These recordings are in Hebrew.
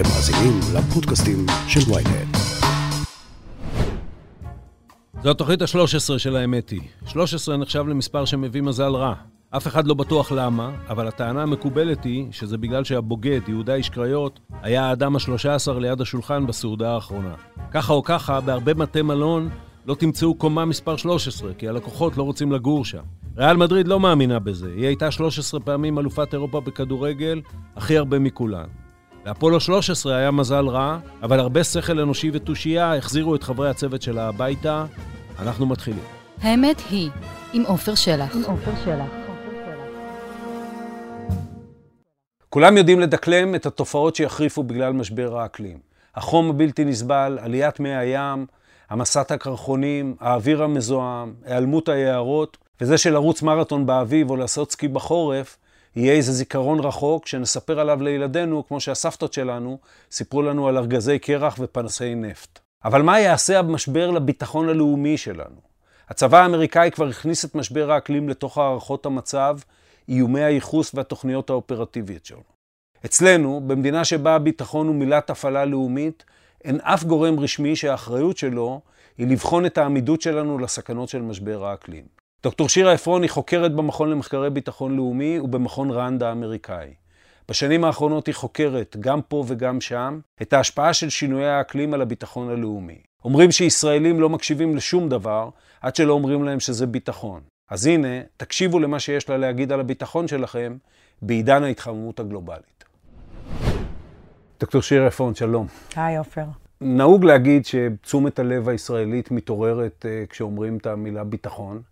אתם מאזינים לפודקאסטים של ויינט. זו התוכנית ה-13 של האמת היא. 13 נחשב למספר שמביא מזל רע. אף אחד לא בטוח למה, אבל הטענה המקובלת היא שזה בגלל שהבוגד, יהודה איש קריות, היה האדם ה-13 ליד השולחן בסעודה האחרונה. ככה או ככה, בהרבה בתי מלון לא תמצאו קומה מספר 13, כי הלקוחות לא רוצים לגור שם. ריאל מדריד לא מאמינה בזה, היא הייתה 13 פעמים אלופת אירופה בכדורגל, הכי הרבה מכולן. לאפולו 13 היה מזל רע, אבל הרבה שכל אנושי ותושייה החזירו את חברי הצוות שלה הביתה. אנחנו מתחילים. האמת היא, עם עופר שלח. עם עופר שלח. כולם יודעים לדקלם את התופעות שיחריפו בגלל משבר האקלים. החום הבלתי נסבל, עליית מי הים, המסת הקרחונים, האוויר המזוהם, היעלמות היערות, וזה שלרוץ מרתון באביב או לעשות סקי בחורף, יהיה איזה זיכרון רחוק שנספר עליו לילדינו, כמו שהסבתות שלנו סיפרו לנו על ארגזי קרח ופנסי נפט. אבל מה יעשה המשבר לביטחון הלאומי שלנו? הצבא האמריקאי כבר הכניס את משבר האקלים לתוך הערכות המצב, איומי הייחוס והתוכניות האופרטיביות שלו. אצלנו, במדינה שבה הביטחון הוא מילת הפעלה לאומית, אין אף גורם רשמי שהאחריות שלו היא לבחון את העמידות שלנו לסכנות של משבר האקלים. דוקטור שירה עפרון היא חוקרת במכון למחקרי ביטחון לאומי ובמכון ראנד האמריקאי. בשנים האחרונות היא חוקרת, גם פה וגם שם, את ההשפעה של שינויי האקלים על הביטחון הלאומי. אומרים שישראלים לא מקשיבים לשום דבר, עד שלא אומרים להם שזה ביטחון. אז הנה, תקשיבו למה שיש לה להגיד על הביטחון שלכם בעידן ההתחממות הגלובלית. דוקטור שירה עפרון, שלום. היי, עופר. נהוג להגיד שתשומת הלב הישראלית מתעוררת uh, כשאומרים את המילה ביטחון.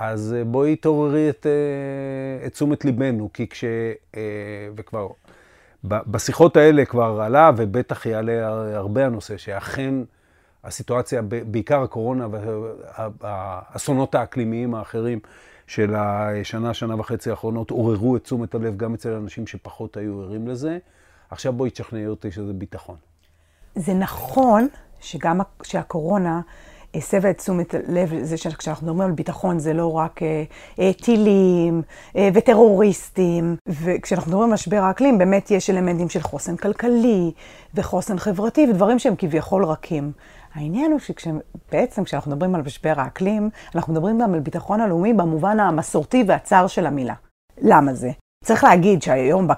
אז uh, בואי תעוררי את, uh, את תשומת ליבנו, כי כש... Uh, וכבר... בשיחות האלה כבר עלה, ובטח יעלה הרבה הנושא, שאכן הסיטואציה, בעיקר הקורונה והאסונות האקלימיים האחרים של השנה, שנה וחצי האחרונות, עוררו את תשומת הלב גם אצל אנשים שפחות היו ערים לזה. עכשיו בואי תשכנעי אותי שזה ביטחון. זה נכון שגם שהקורונה הסבה את תשומת לב לזה שכשאנחנו מדברים על ביטחון זה לא רק אה, אה, טילים אה, וטרוריסטים, וכשאנחנו מדברים על משבר האקלים באמת יש אלמנטים של חוסן כלכלי וחוסן חברתי ודברים שהם כביכול רכים. העניין הוא שבעצם כשאנחנו מדברים על משבר האקלים, אנחנו מדברים גם על ביטחון הלאומי במובן המסורתי והצר של המילה. למה זה? צריך להגיד שהיום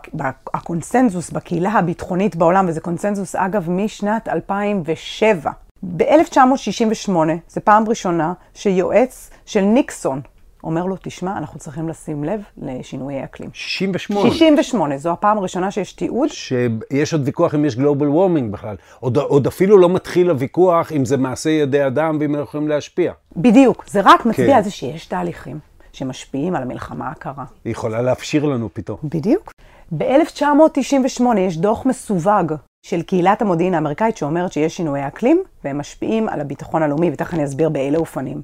הקונסנזוס בקהילה הביטחונית בעולם, וזה קונסנזוס אגב משנת 2007, ב-1968, זו פעם ראשונה שיועץ של ניקסון אומר לו, תשמע, אנחנו צריכים לשים לב לשינויי אקלים. 68. 68, זו הפעם הראשונה שיש תיעוד. שיש עוד ויכוח אם יש גלובל וורמינג בכלל. עוד, עוד אפילו לא מתחיל הוויכוח אם זה מעשה ידי אדם ואם אנחנו יכולים להשפיע. בדיוק, זה רק מצביע כן. על זה שיש תהליכים. שמשפיעים על המלחמה הקרה. היא יכולה להפשיר לנו פתאום. בדיוק. ב-1998 יש דוח מסווג של קהילת המודיעין האמריקאית שאומרת שיש שינויי אקלים והם משפיעים על הביטחון הלאומי, ותכף אני אסביר באילו אופנים.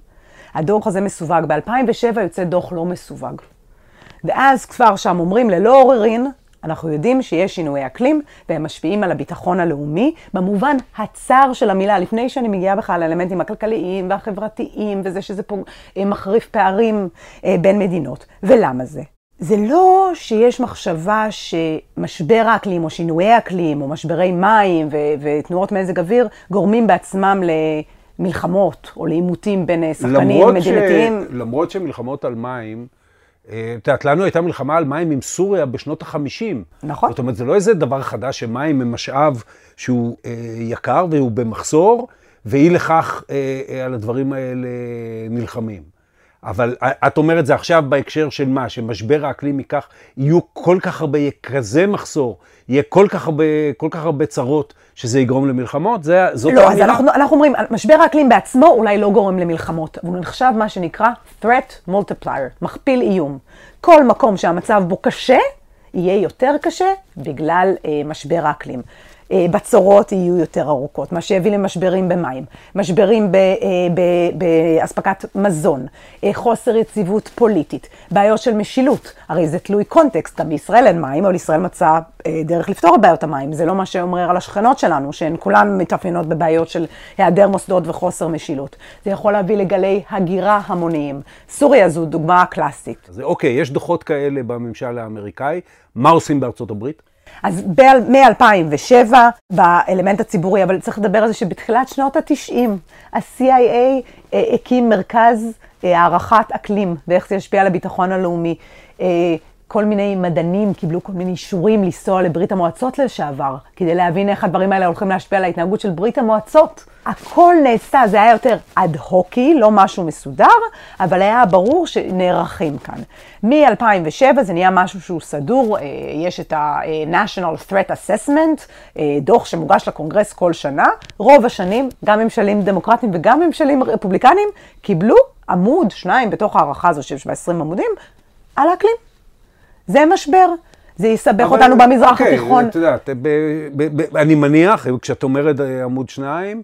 הדוח הזה מסווג. ב-2007 יוצא דוח לא מסווג. ואז כבר שם אומרים ללא עוררין, אנחנו יודעים שיש שינויי אקלים והם משפיעים על הביטחון הלאומי במובן הצר של המילה, לפני שאני מגיעה בכלל לאלמנטים הכלכליים והחברתיים וזה שזה פה אה, מחריף פערים אה, בין מדינות. ולמה זה? זה לא שיש מחשבה שמשבר האקלים או שינויי אקלים או משברי מים ו- ותנועות מזג אוויר גורמים בעצמם למלחמות או לעימותים בין אה, שחקנים מדינתיים. ש... למרות שמלחמות על מים את יודעת, לנו הייתה מלחמה על מים עם סוריה בשנות החמישים. נכון. זאת אומרת, זה לא איזה דבר חדש שמים הם משאב שהוא אה, יקר והוא במחסור, ואי לכך אה, אה, על הדברים האלה נלחמים. אבל את אומרת זה עכשיו בהקשר של מה? שמשבר האקלים ייקח, יהיו כל כך הרבה, יהיה כזה מחסור, יהיה כל כך הרבה, כל כך הרבה צרות, שזה יגרום למלחמות? זה, זאת לא, האמירה? אז אנחנו, אנחנו אומרים, משבר האקלים בעצמו אולי לא גורם למלחמות, אבל הוא נחשב מה שנקרא threat multiplier, מכפיל איום. כל מקום שהמצב בו קשה, יהיה יותר קשה בגלל אה, משבר האקלים. אה, בצורות יהיו יותר ארוכות, מה שיביא למשברים במים, משברים אה, באספקת מזון, אה, חוסר יציבות פוליטית, בעיות של משילות, הרי זה תלוי קונטקסט, גם בישראל אין מים, אבל ישראל מצאה דרך לפתור את בעיות המים, זה לא מה שאומר על השכנות שלנו, שהן כולן מתאפיינות בבעיות של היעדר מוסדות וחוסר משילות. זה יכול להביא לגלי הגירה המוניים. סוריה זו דוגמה קלאסית. אז אוקיי, יש דוחות כאלה בממשל האמריקאי, מה עושים בארצות הברית? אז מ-2007 באלמנט הציבורי, אבל צריך לדבר על זה שבתחילת שנות ה-90 ה-CIA אה, הקים מרכז אה, הערכת אקלים ואיך זה ישפיע על הביטחון הלאומי. אה, כל מיני מדענים קיבלו כל מיני אישורים לנסוע לברית המועצות לשעבר, כדי להבין איך הדברים האלה הולכים להשפיע על ההתנהגות של ברית המועצות. הכל נעשה, זה היה יותר אד הוקי, לא משהו מסודר, אבל היה ברור שנערכים כאן. מ-2007 זה נהיה משהו שהוא סדור, אה, יש את ה-National Threat Assessment, אה, דוח שמוגש לקונגרס כל שנה. רוב השנים, גם ממשלים דמוקרטיים וגם ממשלים רפובליקניים, קיבלו עמוד, שניים, בתוך הערכה הזו בה 20 עמודים, על האקלים. זה משבר. זה יסבך אותנו במזרח אוקיי, התיכון. את יודעת, ב- ב- ב- אני מניח, כשאת אומרת אה, עמוד שניים,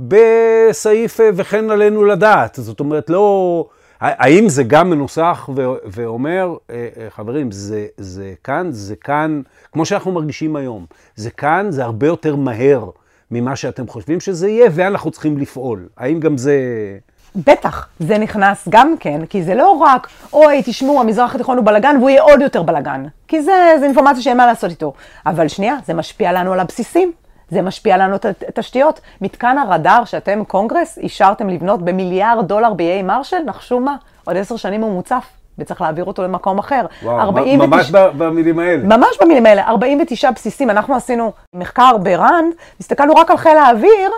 בסעיף אה, וכן עלינו לדעת. זאת אומרת, לא... האם זה גם מנוסח ו- ואומר, אה, חברים, זה, זה כאן, זה כאן, כמו שאנחנו מרגישים היום, זה כאן, זה הרבה יותר מהר ממה שאתם חושבים שזה יהיה, ואנחנו צריכים לפעול. האם גם זה... בטח, זה נכנס גם כן, כי זה לא רק, אוי, תשמעו, המזרח התיכון הוא בלאגן והוא יהיה עוד יותר בלאגן. כי זה, זה אינפורמציה שאין מה לעשות איתו. אבל שנייה, זה משפיע לנו על הבסיסים, זה משפיע לנו את התשתיות. מתקן הרדאר שאתם, קונגרס, אישרתם לבנות במיליארד דולר באיי מרשל, נחשו מה, עוד עשר שנים הוא מוצף. וצריך להעביר אותו למקום אחר. וואו, 49 ממש במילים האלה. ממש במילים האלה, 49 בסיסים. אנחנו עשינו מחקר בראנד, הסתכלנו רק על חיל האוויר,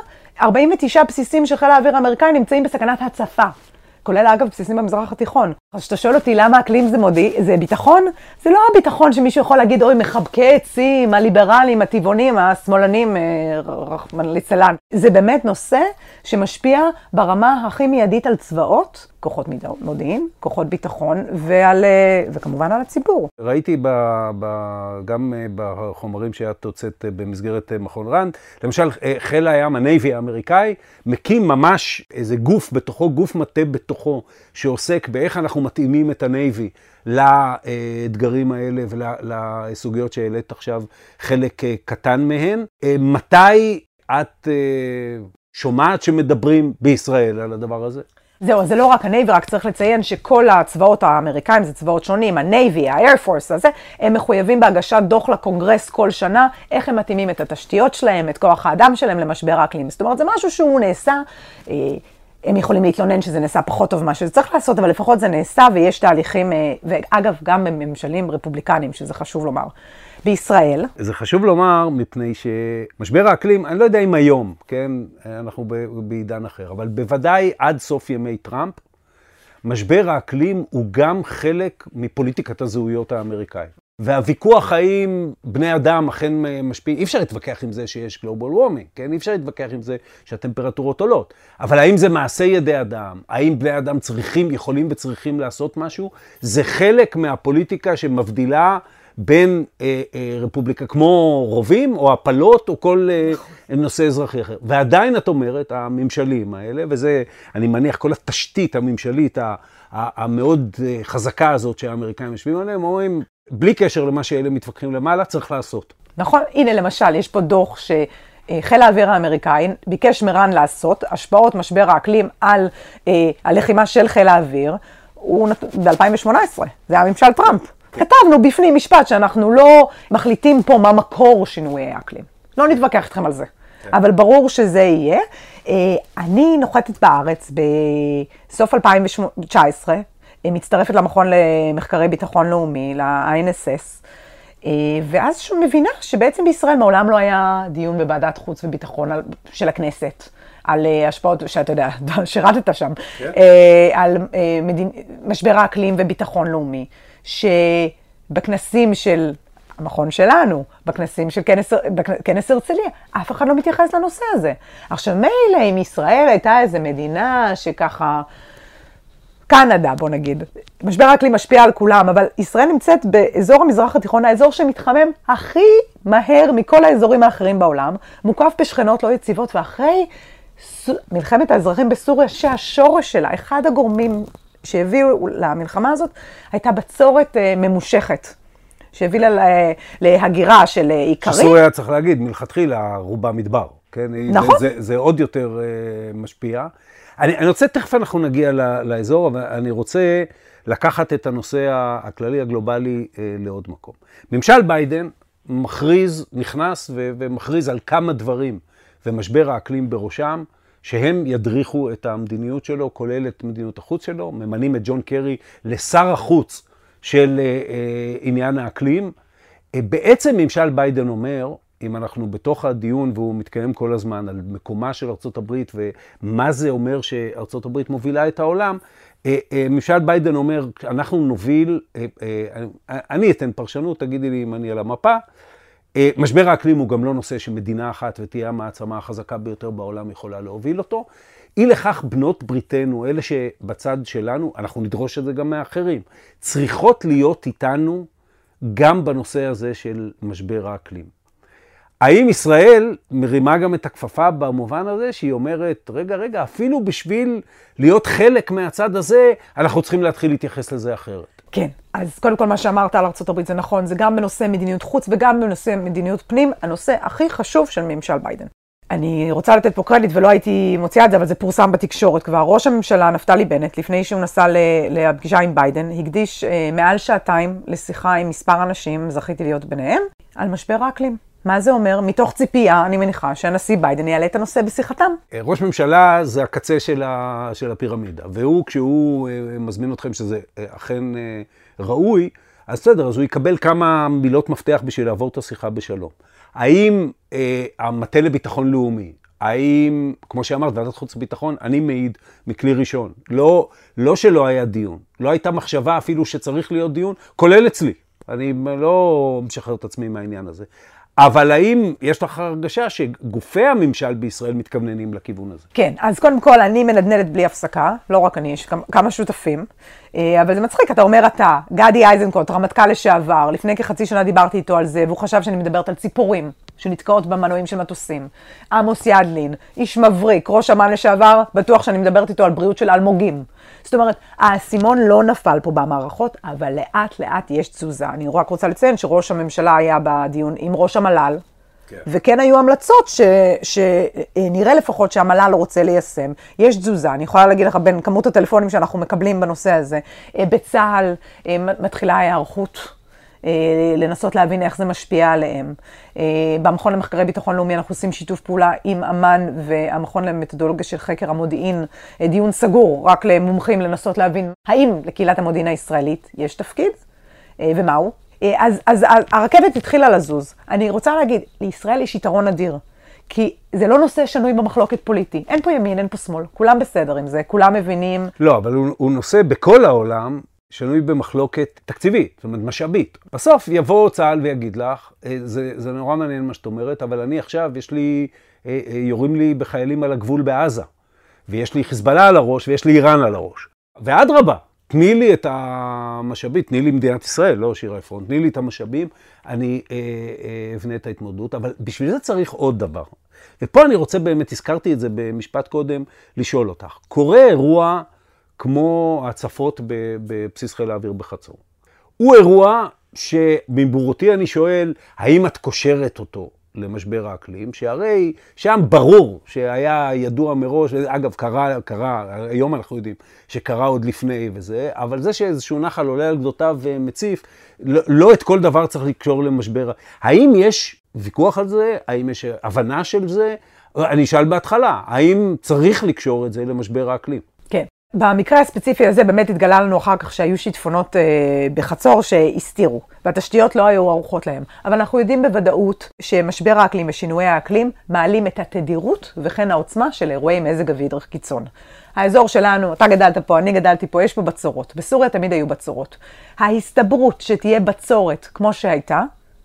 49 בסיסים של חיל האוויר האמריקאי נמצאים בסכנת הצפה. כולל אגב בסיסים במזרח התיכון. אז כשאתה שואל אותי למה אקלים זה מודיע, זה ביטחון, זה לא הביטחון שמישהו יכול להגיד, אוי, מחבקי עצים, הליברלים, הטבעונים, השמאלנים, אה, רחמנא ליצלן. זה באמת נושא שמשפיע ברמה הכי מיידית על צבאות, כוחות מודיעין, כוחות ביטחון, ועל, אה, וכמובן על הציבור. ראיתי ב, ב, גם אה, בחומרים שאת הוצאת במסגרת מכון רנד, למשל חיל הים, ה Navy האמריקאי, מקים ממש איזה גוף בתוכו, גוף מטה בתוכו, שעוסק באיך אנחנו מתאימים את ה Navy לאתגרים האלה ולסוגיות שהעלית עכשיו חלק קטן מהן. מתי את שומעת שמדברים בישראל על הדבר הזה? זהו, זה לא רק ה Navy, רק צריך לציין שכל הצבאות האמריקאים זה צבאות שונים, ה Navy, ה Air Force הזה, הם מחויבים בהגשת דוח לקונגרס כל שנה, איך הם מתאימים את התשתיות שלהם, את כוח האדם שלהם למשבר האקלים. זאת אומרת, זה משהו שהוא נעשה, אה, הם יכולים להתלונן שזה נעשה פחות טוב ממה שזה צריך לעשות, אבל לפחות זה נעשה ויש תהליכים, אה, ואגב, גם בממשלים רפובליקניים, שזה חשוב לומר. בישראל. זה חשוב לומר מפני שמשבר האקלים, אני לא יודע אם היום, כן, אנחנו בעידן אחר, אבל בוודאי עד סוף ימי טראמפ, משבר האקלים הוא גם חלק מפוליטיקת הזהויות האמריקאית. והוויכוח האם בני אדם אכן משפיעים, אי אפשר להתווכח עם זה שיש גלובל וורמינג, כן? אי אפשר להתווכח עם זה שהטמפרטורות עולות. אבל האם זה מעשה ידי אדם? האם בני אדם צריכים, יכולים וצריכים לעשות משהו? זה חלק מהפוליטיקה שמבדילה בין אה, אה, רפובליקה כמו רובים או הפלות או כל אה, נושא אזרחי אחר. ועדיין את אומרת, הממשלים האלה, וזה, אני מניח, כל התשתית הממשלית המאוד אה, חזקה הזאת שהאמריקאים יושבים עליהם, אומרים, בלי קשר למה שאלה מתווכחים למעלה, צריך לעשות. נכון, הנה למשל, יש פה דוח ש... חיל האוויר האמריקאי ביקש מרן לעשות השפעות משבר האקלים על אה, הלחימה של חיל האוויר, הוא נת... ב-2018, זה היה ממשל טראמפ. כתבנו בפנים משפט שאנחנו לא מחליטים פה מה מקור שינויי האקלים. לא נתווכח איתכם על זה. כן. אבל ברור שזה יהיה. אה, אני נוחתת בארץ בסוף 2019, אה, מצטרפת למכון למחקרי ביטחון לאומי, ל-INSS, אה, ואז שהוא מבינה שבעצם בישראל מעולם לא היה דיון בוועדת חוץ וביטחון של הכנסת. על השפעות, שאתה יודע, שירתת שם, yeah. כן. על משבר האקלים וביטחון לאומי. שבכנסים של המכון שלנו, בכנסים של כנס, בכנס הרצליה, אף אחד לא מתייחס לנושא הזה. עכשיו, מילא אם ישראל הייתה איזה מדינה שככה... קנדה, בוא נגיד. משבר האקלים משפיע על כולם, אבל ישראל נמצאת באזור המזרח התיכון, האזור שמתחמם הכי מהר מכל האזורים האחרים בעולם, מוקף בשכנות לא יציבות, ואחרי מלחמת האזרחים בסוריה, שהשורש שלה, אחד הגורמים שהביאו למלחמה הזאת הייתה בצורת אה, ממושכת. שהביאה להגירה של אה, איכרים. שסוריה, צריך להגיד, מלכתחילה רובה מדבר. כן? נכון. זה, זה, זה עוד יותר uh, משפיע. אני, אני רוצה, תכף אנחנו נגיע לאזור, אבל אני רוצה לקחת את הנושא הכללי הגלובלי uh, לעוד מקום. ממשל ביידן מכריז, נכנס ו- ומכריז על כמה דברים, ומשבר האקלים בראשם, שהם ידריכו את המדיניות שלו, כולל את מדיניות החוץ שלו, ממנים את ג'ון קרי לשר החוץ של אה, אה, עניין האקלים. אה, בעצם ממשל ביידן אומר, אם אנחנו בתוך הדיון, והוא מתקיים כל הזמן, על מקומה של ארצות הברית ומה זה אומר שארצות הברית מובילה את העולם, אה, אה, ממשל ביידן אומר, אנחנו נוביל, אה, אני אתן פרשנות, תגידי לי אם אני על המפה. משבר האקלים הוא גם לא נושא שמדינה אחת ותהיה המעצמה החזקה ביותר בעולם יכולה להוביל אותו. אי לכך בנות בריתנו, אלה שבצד שלנו, אנחנו נדרוש את זה גם מאחרים, צריכות להיות איתנו גם בנושא הזה של משבר האקלים. האם ישראל מרימה גם את הכפפה במובן הזה שהיא אומרת, רגע, רגע, אפילו בשביל להיות חלק מהצד הזה, אנחנו צריכים להתחיל להתייחס לזה אחרת. כן, אז קודם כל מה שאמרת על ארה"ב זה נכון, זה גם בנושא מדיניות חוץ וגם בנושא מדיניות פנים, הנושא הכי חשוב של ממשל ביידן. אני רוצה לתת פה קרדיט ולא הייתי מוציאה את זה, אבל זה פורסם בתקשורת כבר. ראש הממשלה נפתלי בנט, לפני שהוא נסע לפגישה עם ביידן, הקדיש אה, מעל שעתיים לשיחה עם מספר אנשים, זכיתי להיות ביניהם, על משבר האקלים. מה זה אומר? מתוך ציפייה, אני מניחה, שהנשיא ביידן יעלה את הנושא בשיחתם. אה, ראש ממשלה זה הקצה של, ה, של הפירמידה, והוא, כשהוא אה, מזמין אתכם שזה אה, אכן ראוי, אז בסדר, אז הוא יקבל כמה מילות מפתח בשביל לעבור את השיחה בשלום. האם אה, המטה לביטחון לאומי, האם, כמו שאמרת, ועדת חוץ וביטחון, אני מעיד מכלי ראשון. לא, לא שלא היה דיון, לא הייתה מחשבה אפילו שצריך להיות דיון, כולל אצלי. אני לא משחרר את עצמי מהעניין הזה. אבל האם יש לך הרגשה שגופי הממשל בישראל מתכווננים לכיוון הזה? כן, אז קודם כל, אני מנדנדת בלי הפסקה, לא רק אני, יש כמה שותפים, אבל זה מצחיק, אתה אומר אתה, גדי איזנקוט, רמטכ"ל לשעבר, לפני כחצי שנה דיברתי איתו על זה, והוא חשב שאני מדברת על ציפורים שנתקעות במנועים של מטוסים. עמוס ידלין, איש מבריק, ראש אמ"ן לשעבר, בטוח שאני מדברת איתו על בריאות של אלמוגים. זאת אומרת, האסימון לא נפל פה במערכות, אבל לאט לאט יש תזוזה. אני רק רוצה לציין שראש הממשלה היה בדיון עם ראש המל"ל, כן. וכן היו המלצות ש, שנראה לפחות שהמל"ל רוצה ליישם. יש תזוזה, אני יכולה להגיד לך בין כמות הטלפונים שאנחנו מקבלים בנושא הזה. אה, בצה"ל אה, מתחילה ההיערכות. אה, לנסות להבין איך זה משפיע עליהם. אה, במכון למחקרי ביטחון לאומי אנחנו עושים שיתוף פעולה עם אמ"ן והמכון למתודולוגיה של חקר המודיעין, אה, דיון סגור רק למומחים לנסות להבין האם לקהילת המודיעין הישראלית יש תפקיד ומהו. אז, אז הרכבת התחילה לזוז. אני רוצה להגיד, לישראל יש יתרון אדיר. כי זה לא נושא שנוי במחלוקת פוליטי. אין פה ימין, אין פה שמאל, כולם בסדר עם זה, כולם מבינים. לא, אבל הוא, הוא נושא בכל העולם שנוי במחלוקת תקציבית, זאת אומרת משאבית. בסוף יבוא צה"ל ויגיד לך, אה, זה, זה נורא מעניין מה שאת אומרת, אבל אני עכשיו, יש לי, אה, אה, יורים לי בחיילים על הגבול בעזה, ויש לי חיזבאללה על הראש ויש לי איראן על הראש. ואדרבה, תני לי את המשאבית, תני לי מדינת ישראל, לא שירה עפרון, תני לי את המשאבים, אני אבנה את ההתמודדות, אבל בשביל זה צריך עוד דבר. ופה אני רוצה באמת, הזכרתי את זה במשפט קודם, לשאול אותך. קורה אירוע כמו הצפות בבסיס חיל האוויר בחצור. הוא אירוע שמבורותי אני שואל, האם את קושרת אותו למשבר האקלים, שהרי שם ברור שהיה ידוע מראש, אגב, קרה, קרה, היום אנחנו יודעים שקרה עוד לפני וזה, אבל זה שאיזשהו נחל עולה על גדותיו ומציף, לא, לא את כל דבר צריך לקשור למשבר. האם יש ויכוח על זה? האם יש הבנה של זה? אני אשאל בהתחלה, האם צריך לקשור את זה למשבר האקלים? במקרה הספציפי הזה באמת התגלה לנו אחר כך שהיו שיטפונות אה, בחצור שהסתירו, והתשתיות לא היו ערוכות להם. אבל אנחנו יודעים בוודאות שמשבר האקלים ושינויי האקלים מעלים את התדירות וכן העוצמה של אירועי מזג אוויר קיצון. האזור שלנו, אתה גדלת פה, אני גדלתי פה, יש פה בצורות. בסוריה תמיד היו בצורות. ההסתברות שתהיה בצורת כמו שהייתה,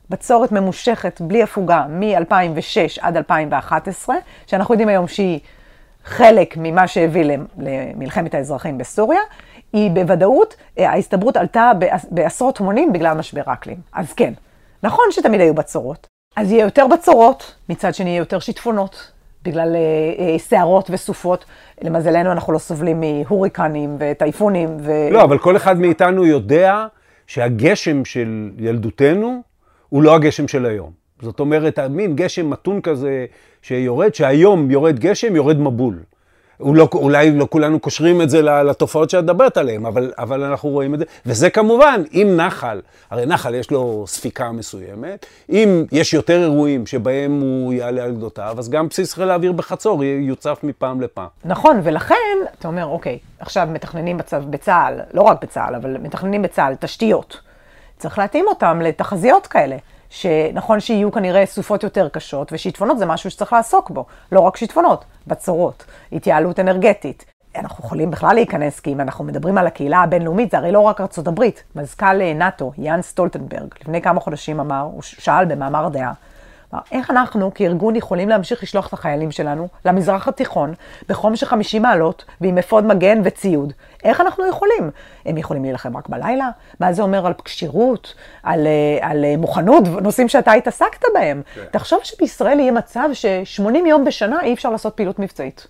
בצורת ממושכת בלי הפוגה מ-2006 עד 2011, שאנחנו יודעים היום שהיא חלק ממה שהביא למלחמת האזרחים בסוריה, היא בוודאות, אה, ההסתברות עלתה בעשרות מונים בגלל משבר האקלים. אז כן, נכון שתמיד היו בצורות. אז יהיה יותר בצורות, מצד שני יהיה יותר שיטפונות, בגלל סערות אה, אה, וסופות. למזלנו אנחנו לא סובלים מהוריקנים וטייפונים. ו... לא, אבל כל אחד מאיתנו יודע שהגשם של ילדותנו הוא לא הגשם של היום. זאת אומרת, מין גשם מתון כזה שיורד, שהיום יורד גשם, יורד מבול. לא, אולי לא כולנו קושרים את זה לתופעות שאת מדברת עליהן, אבל, אבל אנחנו רואים את זה. וזה כמובן, אם נחל, הרי נחל יש לו ספיקה מסוימת, אם יש יותר אירועים שבהם הוא יעלה על גדותיו, אז גם בסיס חיל האוויר בחצור יוצף מפעם לפעם. נכון, ולכן, אתה אומר, אוקיי, עכשיו מתכננים בצ... בצה"ל, לא רק בצה"ל, אבל מתכננים בצה"ל תשתיות. צריך להתאים אותם לתחזיות כאלה. שנכון שיהיו כנראה סופות יותר קשות, ושיטפונות זה משהו שצריך לעסוק בו. לא רק שיטפונות, בצורות, התייעלות אנרגטית. אנחנו יכולים בכלל להיכנס, כי אם אנחנו מדברים על הקהילה הבינלאומית, זה הרי לא רק ארצות הברית. מזכ"ל נאט"ו, יאן סטולטנברג, לפני כמה חודשים אמר, הוא שאל במאמר דעה, איך אנחנו כארגון יכולים להמשיך לשלוח את החיילים שלנו למזרח התיכון בחום של 50 מעלות ועם אפוד מגן וציוד? איך אנחנו יכולים? הם יכולים להילחם רק בלילה? מה זה אומר על כשירות, על, אה, על אה, מוכנות, נושאים שאתה התעסקת בהם? כן. תחשוב שבישראל יהיה מצב ש-80 יום בשנה אי אפשר לעשות פעילות מבצעית.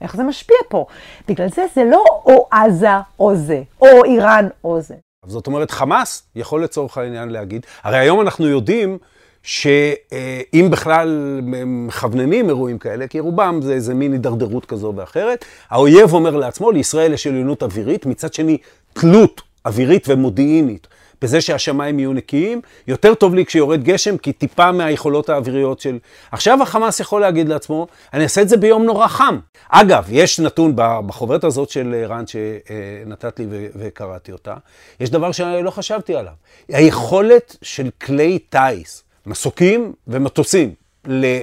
איך זה משפיע פה? בגלל זה זה לא או עזה או זה, או איראן או זה. זאת אומרת, חמאס יכול לצורך העניין להגיד, הרי היום אנחנו יודעים שאם בכלל מכווננים אירועים כאלה, כי רובם זה איזה מין הידרדרות כזו ואחרת, האויב אומר לעצמו, לישראל יש עליונות אווירית, מצד שני תלות אווירית ומודיעינית. בזה שהשמיים יהיו נקיים, יותר טוב לי כשיורד גשם, כי טיפה מהיכולות האוויריות של... עכשיו החמאס יכול להגיד לעצמו, אני אעשה את זה ביום נורא חם. אגב, יש נתון בחוברת הזאת של רן שנתת לי וקראתי אותה, יש דבר שלא חשבתי עליו. היכולת של כלי טיס, מסוקים ומטוסים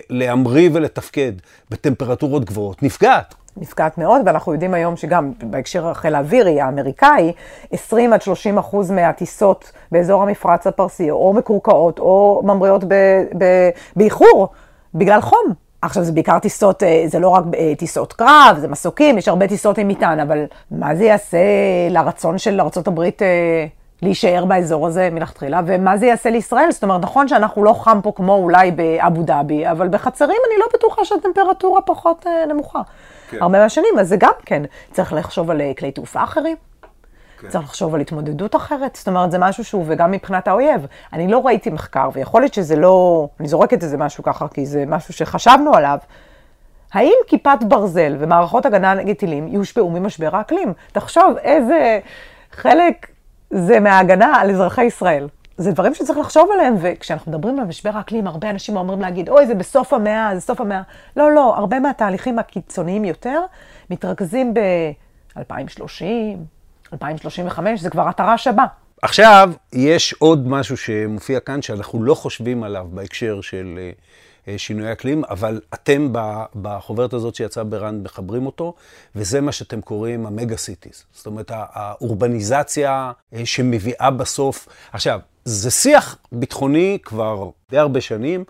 להמריא ולתפקד בטמפרטורות גבוהות נפגעת. נפגעת מאוד, ואנחנו יודעים היום שגם בהקשר החיל האווירי האמריקאי, 20 עד 30 אחוז מהטיסות באזור המפרץ הפרסי, או מקורקעות, או ממריאות באיחור, בגלל חום. עכשיו, זה בעיקר טיסות, אה, זה לא רק אה, טיסות קרב, זה מסוקים, יש הרבה טיסות עם מטען, אבל מה זה יעשה לרצון של ארה"ב להישאר באזור הזה מלכתחילה, ומה זה יעשה לישראל? זאת אומרת, נכון שאנחנו לא חם פה כמו אולי באבו דאבי, אבל בחצרים אני לא בטוחה שהטמפרטורה פחות אה, נמוכה. כן. הרבה מהשנים, אז זה גם כן, צריך לחשוב על אה, כלי תעופה אחרים. כן. צריך לחשוב על התמודדות אחרת, זאת אומרת, זה משהו שהוא, וגם מבחינת האויב. אני לא ראיתי מחקר, ויכול להיות שזה לא, אני זורקת איזה משהו ככה, כי זה משהו שחשבנו עליו. האם כיפת ברזל ומערכות הגנה נגד טילים יושפעו ממשבר האקלים? תחשוב איזה חלק זה מההגנה על אזרחי ישראל. זה דברים שצריך לחשוב עליהם, וכשאנחנו מדברים על משבר האקלים, הרבה אנשים אומרים להגיד, אוי, זה בסוף המאה, זה סוף המאה. לא, לא, הרבה מהתהליכים הקיצוניים יותר מתרכזים ב-2030, 2035, זה כבר התר"ש הבא. עכשיו, יש עוד משהו שמופיע כאן שאנחנו לא חושבים עליו בהקשר של אה, שינוי אקלים, אבל אתם בחוברת הזאת שיצאה ברנד מחברים אותו, וזה מה שאתם קוראים ה mega cities. זאת אומרת, האורבניזציה אה, שמביאה בסוף... עכשיו, זה שיח ביטחוני כבר די הרבה שנים,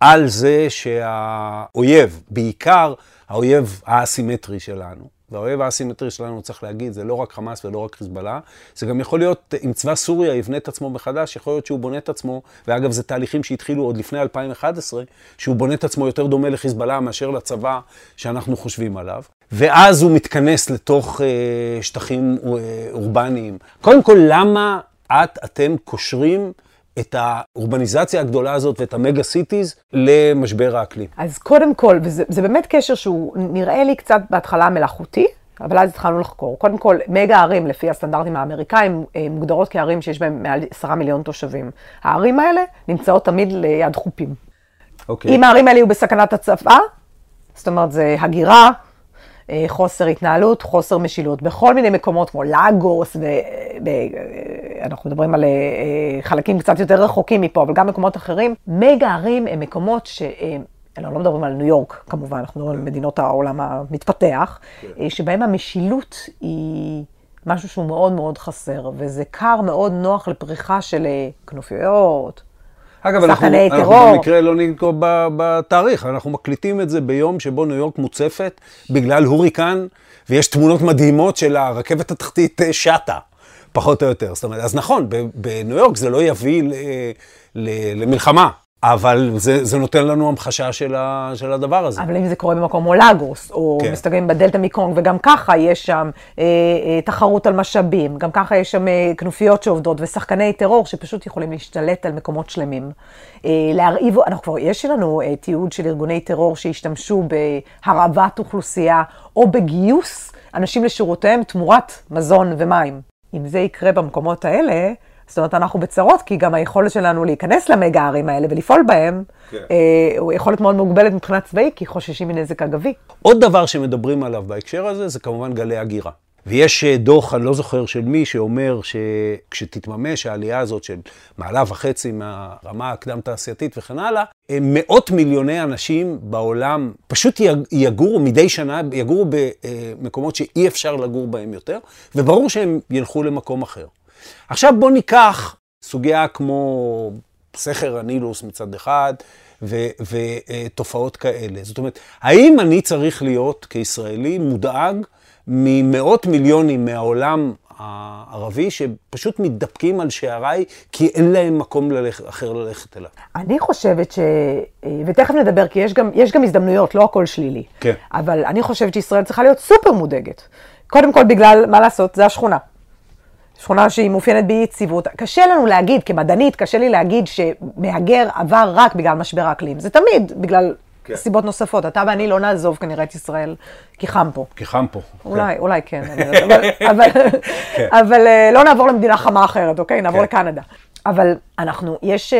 על זה שהאויב, בעיקר האויב האסימטרי שלנו, והאויב האסימטרי שלנו, צריך להגיד, זה לא רק חמאס ולא רק חיזבאללה, זה גם יכול להיות, אם צבא סוריה יבנה את עצמו מחדש, יכול להיות שהוא בונה את עצמו, ואגב, זה תהליכים שהתחילו עוד לפני 2011, שהוא בונה את עצמו יותר דומה לחיזבאללה מאשר לצבא שאנחנו חושבים עליו. ואז הוא מתכנס לתוך אה, שטחים אה, אורבניים. קודם כל, למה את, אתם קושרים את האורבניזציה הגדולה הזאת ואת המגה סיטיז למשבר האקלים? אז קודם כל, וזה באמת קשר שהוא נראה לי קצת בהתחלה מלאכותי, אבל אז התחלנו לחקור. קודם כל, מגה ערים, לפי הסטנדרטים האמריקאים, אה, מוגדרות כערים שיש בהן מעל עשרה מיליון תושבים. הערים האלה נמצאות תמיד ליד חופים. אוקיי. אם הערים האלה יהיו בסכנת הצפה, זאת אומרת, זה הגירה, אה, חוסר התנהלות, חוסר משילות. בכל מיני מקומות כמו לאגוס, ואנחנו מדברים על אה, חלקים קצת יותר רחוקים מפה, אבל גם מקומות אחרים, מגה ערים הם מקומות ש... אנחנו לא מדברים על ניו יורק, כמובן, אנחנו מדברים על מדינות העולם המתפתח, כן. אה, שבהם המשילות היא משהו שהוא מאוד מאוד חסר, וזה כר מאוד נוח לפריחה של כנופיות, אגב, אנחנו, אנחנו במקרה לא ננקוב בתאריך, אנחנו מקליטים את זה ביום שבו ניו יורק מוצפת בגלל הוריקן, ויש תמונות מדהימות של הרכבת התחתית אה, שטה, פחות או יותר. זאת אומרת, אז נכון, בניו יורק זה לא יביא ל, ל, למלחמה, אבל זה, זה נותן לנו המחשה של, ה, של הדבר הזה. אבל אם זה קורה במקום כמו לגוס, או כן. מסתכלים בדלתא מקונג, וגם ככה יש שם אה, אה, תחרות על משאבים, גם ככה יש שם אה, כנופיות שעובדות, ושחקני טרור שפשוט יכולים להשתלט על מקומות שלמים. אה, להרעיב, אנחנו כבר, יש לנו אה, תיעוד של ארגוני טרור שהשתמשו בהרעבת אוכלוסייה, או בגיוס אנשים לשורותיהם תמורת מזון ומים. אם זה יקרה במקומות האלה, זאת אומרת, אנחנו בצרות, כי גם היכולת שלנו להיכנס למגה הערים האלה ולפעול בהם, כן. אה, הוא יכולת מאוד מוגבלת מבחינה צבאית, כי חוששים מנזק אגבי. עוד דבר שמדברים עליו בהקשר הזה, זה כמובן גלי הגירה. ויש אה, דוח, אני לא זוכר של מי, שאומר שכשתתממש העלייה הזאת של מעלה וחצי מהרמה הקדם-תעשייתית וכן הלאה, אה, מאות מיליוני אנשים בעולם פשוט יג- יגורו מדי שנה, יגורו במקומות שאי אפשר לגור בהם יותר, וברור שהם ילכו למקום אחר. עכשיו בואו ניקח סוגיה כמו סכר הנילוס מצד אחד, ותופעות כאלה. זאת אומרת, האם אני צריך להיות כישראלי מודאג ממאות מיליונים מהעולם הערבי שפשוט מתדפקים על שעריי כי אין להם מקום ללכת, אחר ללכת אליו? אני חושבת ש... אה, ותכף נדבר, כי יש גם, יש גם הזדמנויות, לא הכל שלילי. כן. אבל אני חושבת שישראל צריכה להיות סופר מודאגת. קודם כל בגלל, מה לעשות, זה השכונה. שכונה שהיא מאופיינת באי יציבות. קשה לנו להגיד, כמדענית, קשה לי להגיד שמהגר עבר רק בגלל משבר האקלים. זה תמיד בגלל כן. סיבות נוספות. אתה ואני לא נעזוב כנראה את ישראל, כי חם פה. כי חם פה. אולי, אולי כן, אני יודעת, אבל, אבל, אבל אה, לא נעבור למדינה חמה אחרת, אוקיי? נעבור כן. לקנדה. אבל אנחנו, יש אה,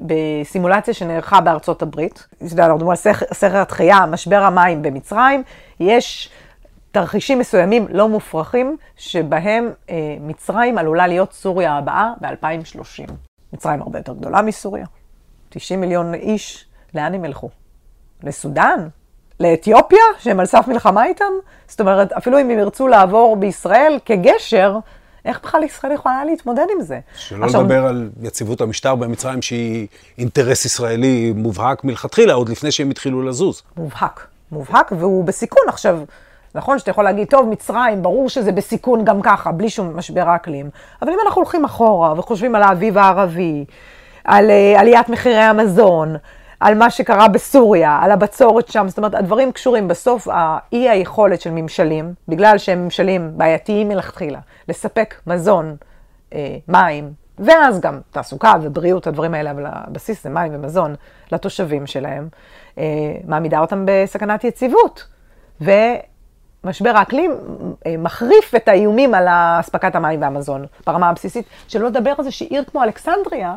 בסימולציה שנערכה בארצות הברית, אתה יודע, אנחנו מדברים על סכר התחייה, משבר המים במצרים, יש תרחישים מסוימים לא מופרכים, שבהם אה, מצרים עלולה להיות סוריה הבאה ב-2030. מצרים הרבה יותר גדולה מסוריה, 90 מיליון איש, לאן הם ילכו? לסודאן? לאתיופיה, שהם על סף מלחמה איתם? זאת אומרת, אפילו אם הם ירצו לעבור בישראל כגשר, איך בכלל ישראל יכולה להתמודד עם זה? שלא עכשיו, לדבר על יציבות המשטר במצרים שהיא אינטרס ישראלי מובהק מלכתחילה, עוד לפני שהם התחילו לזוז. מובהק, מובהק, והוא בסיכון עכשיו. נכון שאתה יכול להגיד, טוב, מצרים, ברור שזה בסיכון גם ככה, בלי שום משבר האקלים. אבל אם אנחנו הולכים אחורה וחושבים על האביב הערבי, על uh, עליית מחירי המזון, על מה שקרה בסוריה, על הבצורת שם, זאת אומרת, הדברים קשורים. בסוף, האי היכולת של ממשלים, בגלל שהם ממשלים בעייתיים מלכתחילה, לספק מזון, אה, מים, ואז גם תעסוקה ובריאות, הדברים האלה, אבל הבסיס זה מים ומזון לתושבים שלהם, אה, מעמידה אותם בסכנת יציבות. ומשבר האקלים אה, מחריף את האיומים על אספקת המים והמזון ברמה הבסיסית, שלא לדבר על זה שעיר כמו אלכסנדריה,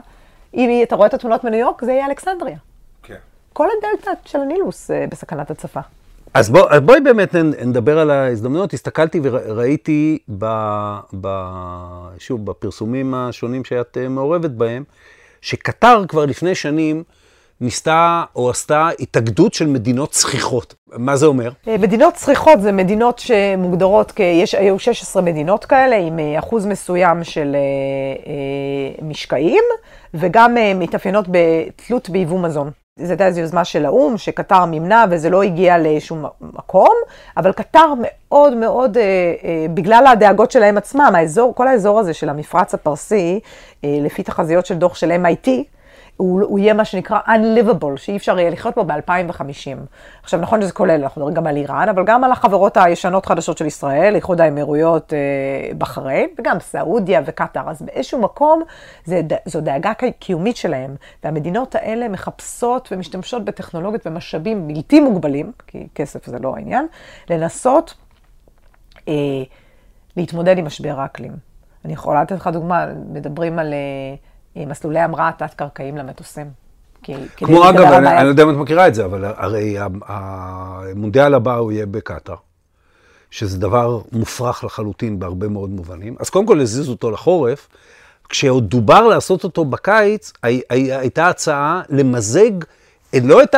אם אתה רואה את התמונות מניו יורק, זה יהיה אלכסנדריה. כל הדלתא של הנילוס אה, בסכנת הצפה. אז בוא, אז בואי באמת נדבר על ההזדמנויות. הסתכלתי וראיתי, ב, ב, שוב, בפרסומים השונים שאת אה, מעורבת בהם, שקטר כבר לפני שנים ניסתה או עשתה התאגדות של מדינות צחיחות. מה זה אומר? אה, מדינות צריכות זה מדינות שמוגדרות כ... יש, היו 16 מדינות כאלה עם אחוז מסוים של משקעים, וגם מתאפיינות בתלות ביבוא מזון. זו הייתה איזו יוזמה של האו"ם, שקטר מימנה וזה לא הגיע לשום מקום, אבל קטר מאוד מאוד, אה, אה, בגלל הדאגות שלהם עצמם, האזור, כל האזור הזה של המפרץ הפרסי, אה, לפי תחזיות של דוח של MIT, הוא, הוא יהיה מה שנקרא unlivable, שאי אפשר יהיה לחיות בו ב-2050. עכשיו, נכון שזה כולל, אנחנו מדברים גם על איראן, אבל גם על החברות הישנות חדשות של ישראל, איחוד האמירויות, אה, בחריין, וגם סעודיה וקטאר. אז באיזשהו מקום זה, זו דאגה קי- קיומית שלהם, והמדינות האלה מחפשות ומשתמשות בטכנולוגיות ומשאבים בלתי מוגבלים, כי כסף זה לא העניין, לנסות אה, להתמודד עם משבר האקלים. אני יכולה לתת לך דוגמה, מדברים על אה, מסלולי המראה תת-קרקעיים למטוסים. כי, כמו אגב, אני, אני לא יודע אם את מכירה את זה, אבל הרי המונדיאל הבא הוא יהיה בקטאר, שזה דבר מופרך לחלוטין בהרבה מאוד מובנים. אז קודם כל הזיזו אותו לחורף. כשעוד דובר לעשות אותו בקיץ, הי- הי- הייתה הצעה למזג, לא את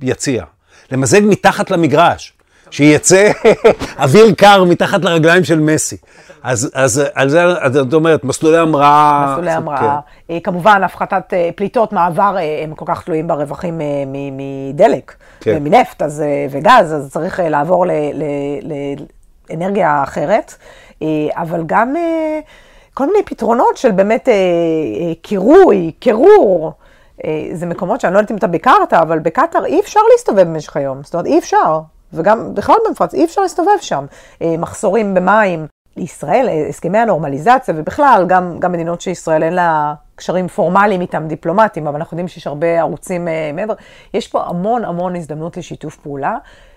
היציע, למזג מתחת למגרש. שיצא אוויר קר מתחת לרגליים של מסי. אז, אז על זה, אז את אומרת, מסלולי המראה... מסלולי כן. המראה. אה, כמובן, הפחתת אה, פליטות מעבר, אה, הם כל כך תלויים ברווחים מדלק כן. ומנפט אז, וגז, אז צריך לעבור לאנרגיה אחרת. אבל גם כל מיני פתרונות של באמת קירוי, קירור. זה מקומות שאני לא יודעת אם אתה ביקרת, אבל בקטאר אי אפשר להסתובב במשך היום. זאת אומרת, אי אפשר. וגם בכלל במפרץ, אי אפשר להסתובב שם. אה, מחסורים במים. לישראל, אה, הסכמי הנורמליזציה, ובכלל, גם, גם מדינות שישראל אין לה קשרים פורמליים איתם, דיפלומטיים, אבל אנחנו יודעים שיש הרבה ערוצים uh, מעבר. יש פה המון המון הזדמנות לשיתוף פעולה,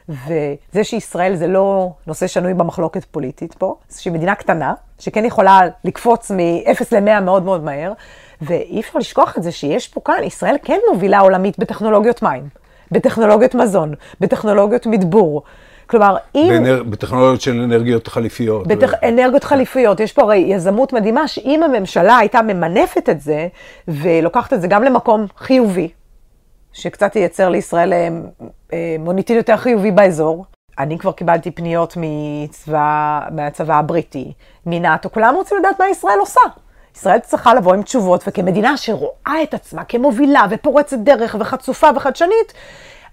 וזה שישראל זה לא נושא שנוי במחלוקת פוליטית פה, שהיא מדינה קטנה, שכן יכולה לקפוץ מ-0 ל-100 מאוד מאוד מהר, ואי אפשר לשכוח את זה שיש פה כאן, ישראל כן מובילה עולמית בטכנולוגיות מים, בטכנולוגיות מזון, בטכנולוגיות מדבור. כלומר, אם... באנר... בטכנולוגיות של אנרגיות חליפיות. בטכ... ו... אנרגיות חליפיות. יש פה הרי יזמות מדהימה, שאם הממשלה הייתה ממנפת את זה, ולוקחת את זה גם למקום חיובי, שקצת ייצר לישראל אה, אה, מוניטין יותר חיובי באזור. אני כבר קיבלתי פניות מצבא, מהצבא הבריטי, מנאטו, כולם רוצים לדעת מה ישראל עושה. ישראל צריכה לבוא עם תשובות, וכמדינה שרואה את עצמה כמובילה ופורצת דרך וחצופה וחדשנית,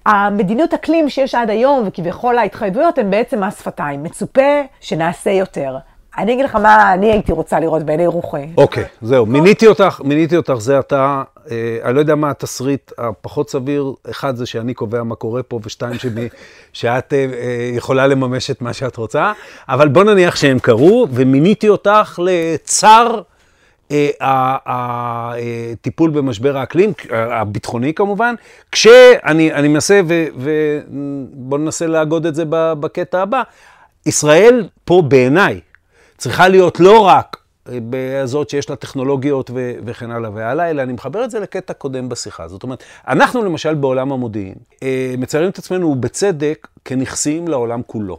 המדיניות אקלים שיש עד היום, וכביכול ההתחייבויות, הן בעצם מס שפתיים. מצופה שנעשה יותר. אני אגיד לך מה אני הייתי רוצה לראות בעיני רוחי. אוקיי, okay, זהו. מיניתי אותך, מיניתי אותך, זה אתה, אה, אני לא יודע מה התסריט הפחות סביר. אחד, זה שאני קובע מה קורה פה, ושתיים, שמי, שאת אה, אה, יכולה לממש את מה שאת רוצה. אבל בוא נניח שהם קרו, ומיניתי אותך לצר הטיפול במשבר האקלים, הביטחוני כמובן, כשאני מנסה, ובואו ננסה לאגוד את זה בקטע הבא, ישראל פה בעיניי צריכה להיות לא רק בזאת שיש לה טכנולוגיות ו- וכן הלאה והלאה, אלא אני מחבר את זה לקטע קודם בשיחה. זאת אומרת, אנחנו למשל בעולם המודיעין, אה, מציירים את עצמנו בצדק כנכסים לעולם כולו.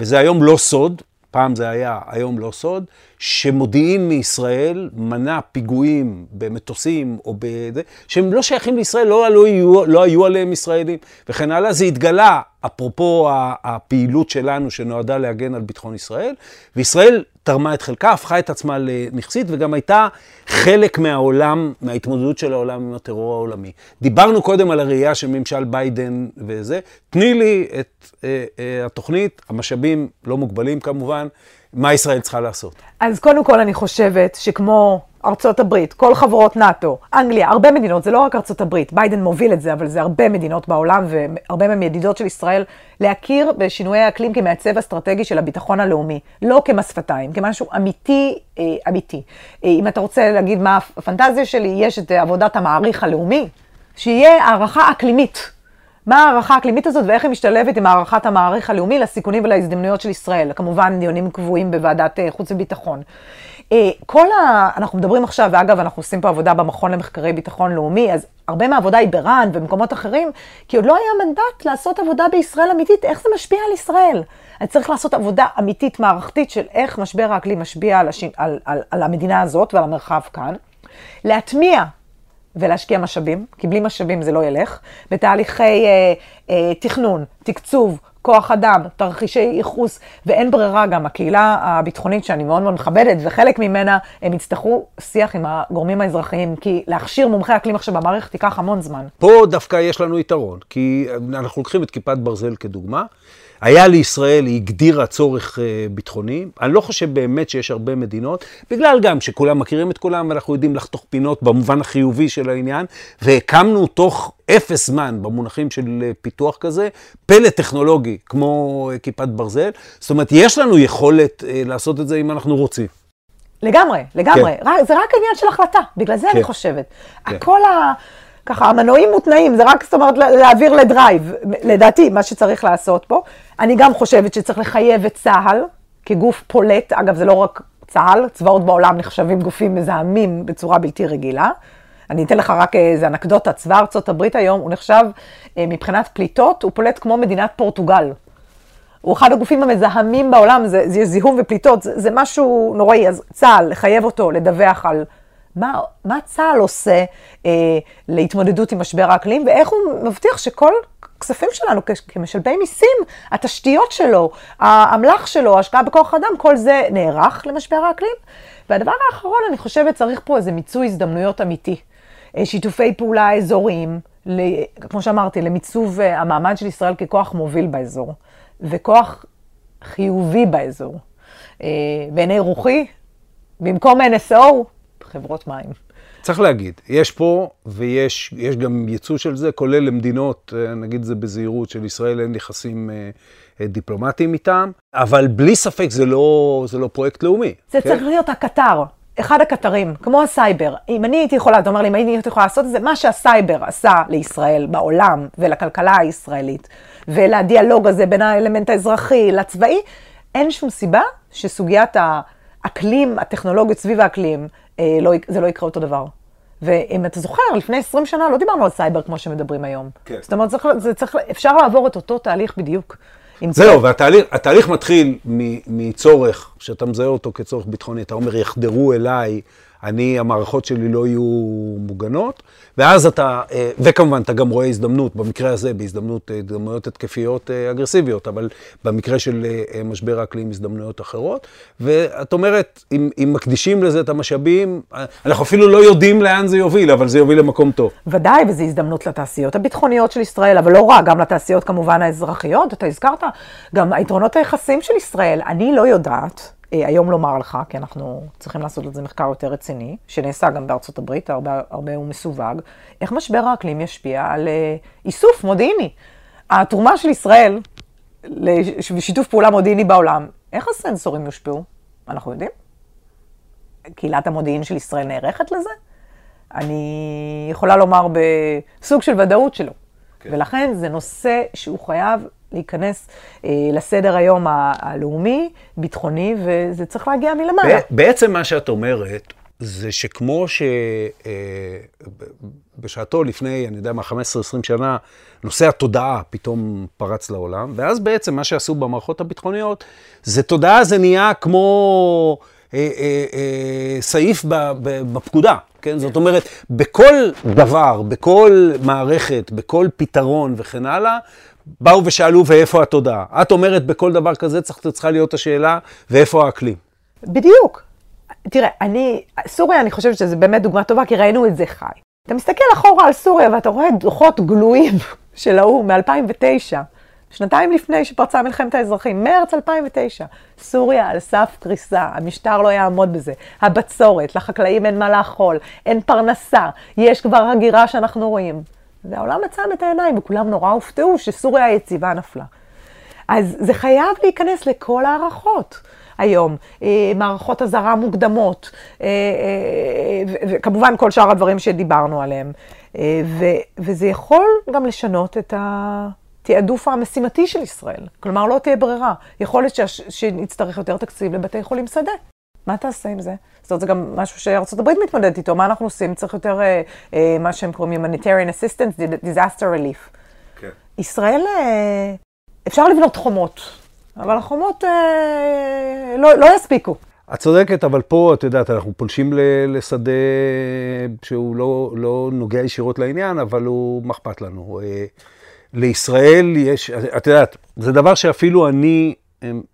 וזה היום לא סוד, פעם זה היה, היום לא סוד, שמודיעין מישראל מנע פיגועים במטוסים או בזה, שהם לא שייכים לישראל, לא, לא, היו, לא היו עליהם ישראלים וכן הלאה. זה התגלה, אפרופו הפעילות שלנו שנועדה להגן על ביטחון ישראל, וישראל תרמה את חלקה, הפכה את עצמה לנכסית וגם הייתה חלק מהעולם, מההתמודדות של העולם עם הטרור העולמי. דיברנו קודם על הראייה של ממשל ביידן וזה, תני לי את אה, אה, התוכנית, המשאבים לא מוגבלים כמובן, מה ישראל צריכה לעשות? אז קודם כל אני חושבת שכמו ארצות הברית, כל חברות נאט"ו, אנגליה, הרבה מדינות, זה לא רק ארצות הברית, ביידן מוביל את זה, אבל זה הרבה מדינות בעולם והרבה מהן ידידות של ישראל, להכיר בשינויי האקלים כמעצב אסטרטגי של הביטחון הלאומי, לא כמס שפתיים, כמשהו אמיתי, אה, אמיתי. אה, אם אתה רוצה להגיד מה הפנטזיה שלי, יש את עבודת המעריך הלאומי, שיהיה הערכה אקלימית. מה ההערכה האקלימית הזאת ואיך היא משתלבת עם הערכת המעריך הלאומי לסיכונים ולהזדמנויות של ישראל. כמובן, דיונים קבועים בוועדת uh, חוץ וביטחון. Uh, כל ה... אנחנו מדברים עכשיו, ואגב, אנחנו עושים פה עבודה במכון למחקרי ביטחון לאומי, אז הרבה מהעבודה היא ברן ובמקומות אחרים, כי עוד לא היה מנדט לעשות עבודה בישראל אמיתית, איך זה משפיע על ישראל. אז צריך לעשות עבודה אמיתית, מערכתית, של איך משבר האקלים משפיע על, הש... על, על, על המדינה הזאת ועל המרחב כאן. להטמיע ולהשקיע משאבים, כי בלי משאבים זה לא ילך, בתהליכי אה, אה, תכנון, תקצוב, כוח אדם, תרחישי ייחוס, ואין ברירה גם, הקהילה הביטחונית שאני מאוד מאוד מכבדת, וחלק ממנה, הם יצטרכו שיח עם הגורמים האזרחיים, כי להכשיר מומחי אקלים עכשיו במערכת ייקח המון זמן. פה דווקא יש לנו יתרון, כי אנחנו לוקחים את כיפת ברזל כדוגמה. היה לישראל, היא הגדירה צורך אה, ביטחוני. אני לא חושב באמת שיש הרבה מדינות, בגלל גם שכולם מכירים את כולם ואנחנו יודעים לחתוך פינות במובן החיובי של העניין, והקמנו תוך אפס זמן במונחים של אה, פיתוח כזה, פלא טכנולוגי כמו אה, כיפת ברזל. זאת אומרת, יש לנו יכולת לעשות את זה אם אנחנו רוצים. לגמרי, לגמרי. כן. רק, זה רק עניין של החלטה, בגלל זה כן. אני חושבת. כן. הכל ה... ככה, המנועים מותנעים, זה רק, זאת אומרת, להעביר ל drive, לדעתי, מה שצריך לעשות פה. אני גם חושבת שצריך לחייב את צה"ל כגוף פולט, אגב, זה לא רק צה"ל, צבאות בעולם נחשבים גופים מזהמים בצורה בלתי רגילה. אני אתן לך רק איזה אנקדוטה, צבא ארצות הברית היום, הוא נחשב אה, מבחינת פליטות, הוא פולט כמו מדינת פורטוגל. הוא אחד הגופים המזהמים בעולם, זה, זה זיהום ופליטות, זה, זה משהו נוראי, אז צה"ל, לחייב אותו לדווח על מה, מה צה"ל עושה אה, להתמודדות עם משבר האקלים, ואיך הוא מבטיח שכל כספים שלנו כמשלבי מיסים, התשתיות שלו, האמל"ח שלו, ההשקעה בכוח אדם, כל זה נערך למשבר האקלים. והדבר האחרון, אני חושבת, צריך פה איזה מיצוי הזדמנויות אמיתי. אה, שיתופי פעולה אזוריים, כמו שאמרתי, למיצוב אה, המעמד של ישראל ככוח מוביל באזור, וכוח חיובי באזור. אה, בעיני רוחי, במקום NSO, חברות מים. צריך להגיד, יש פה ויש יש גם ייצוא של זה, כולל למדינות, אה, נגיד זה בזהירות, של ישראל אין יחסים אה, אה, דיפלומטיים איתם, אבל בלי ספק זה לא, זה לא פרויקט לאומי. זה כן? צריך להיות הקטר, אחד הקטרים, כמו הסייבר. אם אני הייתי יכולה, אתה אומר לי, אם אני הייתי יכולה לעשות את זה, מה שהסייבר עשה לישראל בעולם ולכלכלה הישראלית, ולדיאלוג הזה בין האלמנט האזרחי לצבאי, אין שום סיבה שסוגיית האקלים, הטכנולוגיות סביב האקלים, לא, זה לא יקרה אותו דבר. ואם אתה זוכר, לפני 20 שנה לא דיברנו על סייבר כמו שמדברים היום. כן. זאת אומרת, צריך, זה צריך, אפשר לעבור את אותו תהליך בדיוק. זהו, והתהליך התהליך מתחיל מ- מצורך, שאתה מזהה אותו כצורך ביטחוני, אתה אומר, יחדרו אליי, אני, המערכות שלי לא יהיו מוגנות, ואז אתה, אה, וכמובן, אתה גם רואה הזדמנות, במקרה הזה, בהזדמנות, אה, הזדמנויות התקפיות אה, אגרסיביות, אבל במקרה של משבר האקלים, הזדמנויות אחרות. ואת אומרת, אם, אם מקדישים לזה את המשאבים, אנחנו אפילו לא יודעים לאן זה יוביל, אבל זה יוביל למקום טוב. ודאי, וזו הזדמנות לתעשיות הביטחוניות של ישראל, אבל לא רק, גם לתעשיות כמובן האזרחיות, אתה הזכרת, גם היתרונות היחסים של ישראל. אני לא יודעת, היום לומר לך, כי אנחנו צריכים לעשות על זה מחקר יותר רציני, שנעשה גם בארצות הברית, הרבה, הרבה הוא מסווג, איך משבר האקלים ישפיע על אה, איסוף מודיעיני. התרומה של ישראל לשיתוף פעולה מודיעיני בעולם, איך הסנסורים יושפעו? אנחנו יודעים? קהילת המודיעין של ישראל נערכת לזה? אני יכולה לומר בסוג של ודאות שלא. כן. ולכן זה נושא שהוא חייב להיכנס אה, לסדר היום הלאומי, ביטחוני, וזה צריך להגיע מלמעלה. בעצם מה שאת אומרת, זה שכמו שבשעתו, אה, לפני, אני יודע מה, 15-20 שנה, נושא התודעה פתאום פרץ לעולם, ואז בעצם מה שעשו במערכות הביטחוניות, זה תודעה, זה נהיה כמו אה, אה, אה, סעיף בפקודה. כן? זאת אומרת, בכל דבר, בכל מערכת, בכל פתרון וכן הלאה, באו ושאלו, ואיפה התודעה? את אומרת, בכל דבר כזה צריך, צריכה להיות השאלה, ואיפה האקלים? בדיוק. תראה, אני, סוריה, אני חושבת שזו באמת דוגמה טובה, כי ראינו את זה חי. אתה מסתכל אחורה על סוריה ואתה רואה דוחות גלויים של האו"ם מ-2009, שנתיים לפני שפרצה מלחמת האזרחים, מרץ 2009. סוריה על סף קריסה, המשטר לא יעמוד בזה. הבצורת, לחקלאים אין מה לאכול, אין פרנסה, יש כבר הגירה שאנחנו רואים. והעולם עצם את העיניים, וכולם נורא הופתעו שסוריה היציבה נפלה. אז זה חייב להיכנס לכל ההערכות. היום, אה, מערכות אזהרה מוקדמות, אה, אה, וכמובן כל שאר הדברים שדיברנו עליהם. וזה יכול גם לשנות את התעדוף המשימתי של ישראל. כלומר, לא תהיה ברירה. יכול להיות שנצטרך יותר תקציב לבתי חולים שדה. מה תעשה עם זה? זאת אומרת, זה גם משהו שארצות הברית מתמודדת איתו, מה אנחנו עושים? צריך יותר, אה, אה, מה שהם קוראים humanitarian assistance, disaster relief. כן. ישראל, אה, אפשר לבנות חומות, אבל החומות אה, לא, לא יספיקו. את צודקת, אבל פה, את יודעת, אנחנו פולשים לשדה שהוא לא, לא נוגע ישירות לעניין, אבל הוא, מה אכפת לנו? אה, לישראל יש, את יודעת, זה דבר שאפילו אני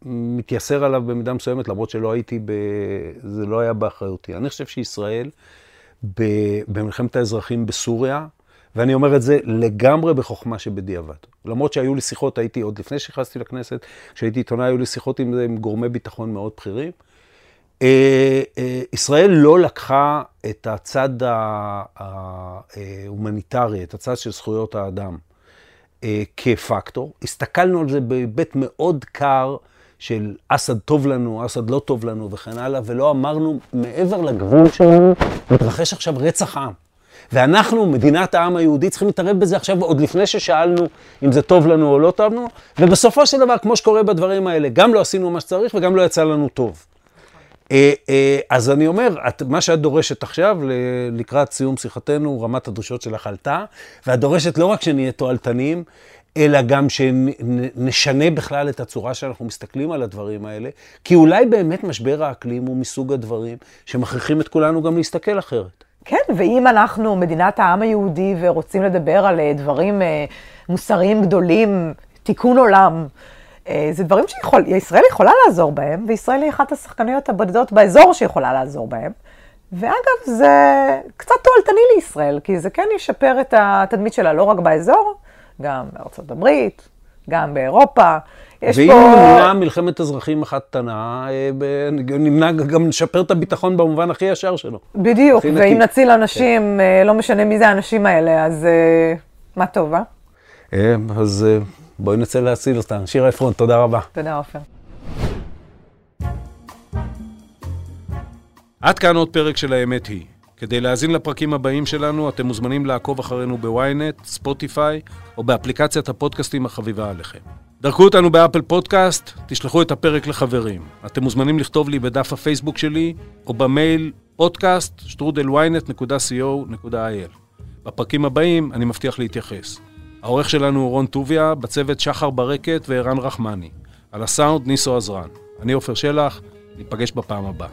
מתייסר עליו במידה מסוימת, למרות שלא הייתי, ב... זה לא היה באחריותי. אני חושב שישראל, ב... במלחמת האזרחים בסוריה, ואני אומר את זה לגמרי בחוכמה שבדיעבד. למרות שהיו לי שיחות, הייתי, עוד לפני שנכנסתי לכנסת, כשהייתי עיתונאי, היו לי שיחות עם, עם גורמי ביטחון מאוד בכירים. אה, אה, ישראל לא לקחה את הצד ההומניטרי, את הצד של זכויות האדם. אה, כפקטור. הסתכלנו על זה בהיבט מאוד קר של אסד טוב לנו, אסד לא טוב לנו וכן הלאה, ולא אמרנו, מעבר לגבול שלנו, מתרחש עכשיו רצח עם. ואנחנו, מדינת העם היהודי, צריכים להתערב בזה עכשיו, עוד לפני ששאלנו אם זה טוב לנו או לא טוב לנו, ובסופו של דבר, כמו שקורה בדברים האלה, גם לא עשינו מה שצריך וגם לא יצא לנו טוב. אה, אה, אז אני אומר, את, מה שאת דורשת עכשיו, לקראת סיום שיחתנו, רמת הדרישות שלך עלתה, ואת דורשת לא רק שנהיה תועלתניים, אלא גם שנשנה בכלל את הצורה שאנחנו מסתכלים על הדברים האלה, כי אולי באמת משבר האקלים הוא מסוג הדברים שמכריחים את כולנו גם להסתכל אחרת. כן, ואם אנחנו מדינת העם היהודי ורוצים לדבר על אה, דברים מוסריים גדולים, תיקון עולם, זה דברים שישראל יכולה לעזור בהם, וישראל היא אחת השחקניות הבודדות באזור שיכולה לעזור בהם. ואגב, זה קצת תועלתני לישראל, כי זה כן ישפר את התדמית שלה לא רק באזור, גם בארצות הברית, גם באירופה. יש ואם פה... נמנע מלחמת אזרחים אחת קטנה, אה, נמנע גם לשפר את הביטחון במובן הכי ישר שלו. בדיוק, ואם. נציל אנשים, אה, לא משנה מי זה האנשים האלה, אז אה, מה טוב, אה? אה, אז אה, בואי נצא להציל אותם. שירה עפרון, תודה רבה. תודה, עופר. עד כאן עוד פרק של האמת היא. כדי להאזין לפרקים הבאים שלנו, אתם מוזמנים לעקוב אחרינו בוויינט, ספוטיפיי, או באפליקציית הפודקאסטים החביבה עליכם. דרכו אותנו באפל פודקאסט, תשלחו את הפרק לחברים. אתם מוזמנים לכתוב לי בדף הפייסבוק שלי, או במייל podcast strudelwynet.co.il. בפרקים הבאים אני מבטיח להתייחס. העורך שלנו הוא רון טוביה, בצוות שחר ברקת וערן רחמני. על הסאונד ניסו עזרן. אני עופר שלח, ניפגש בפעם הבאה.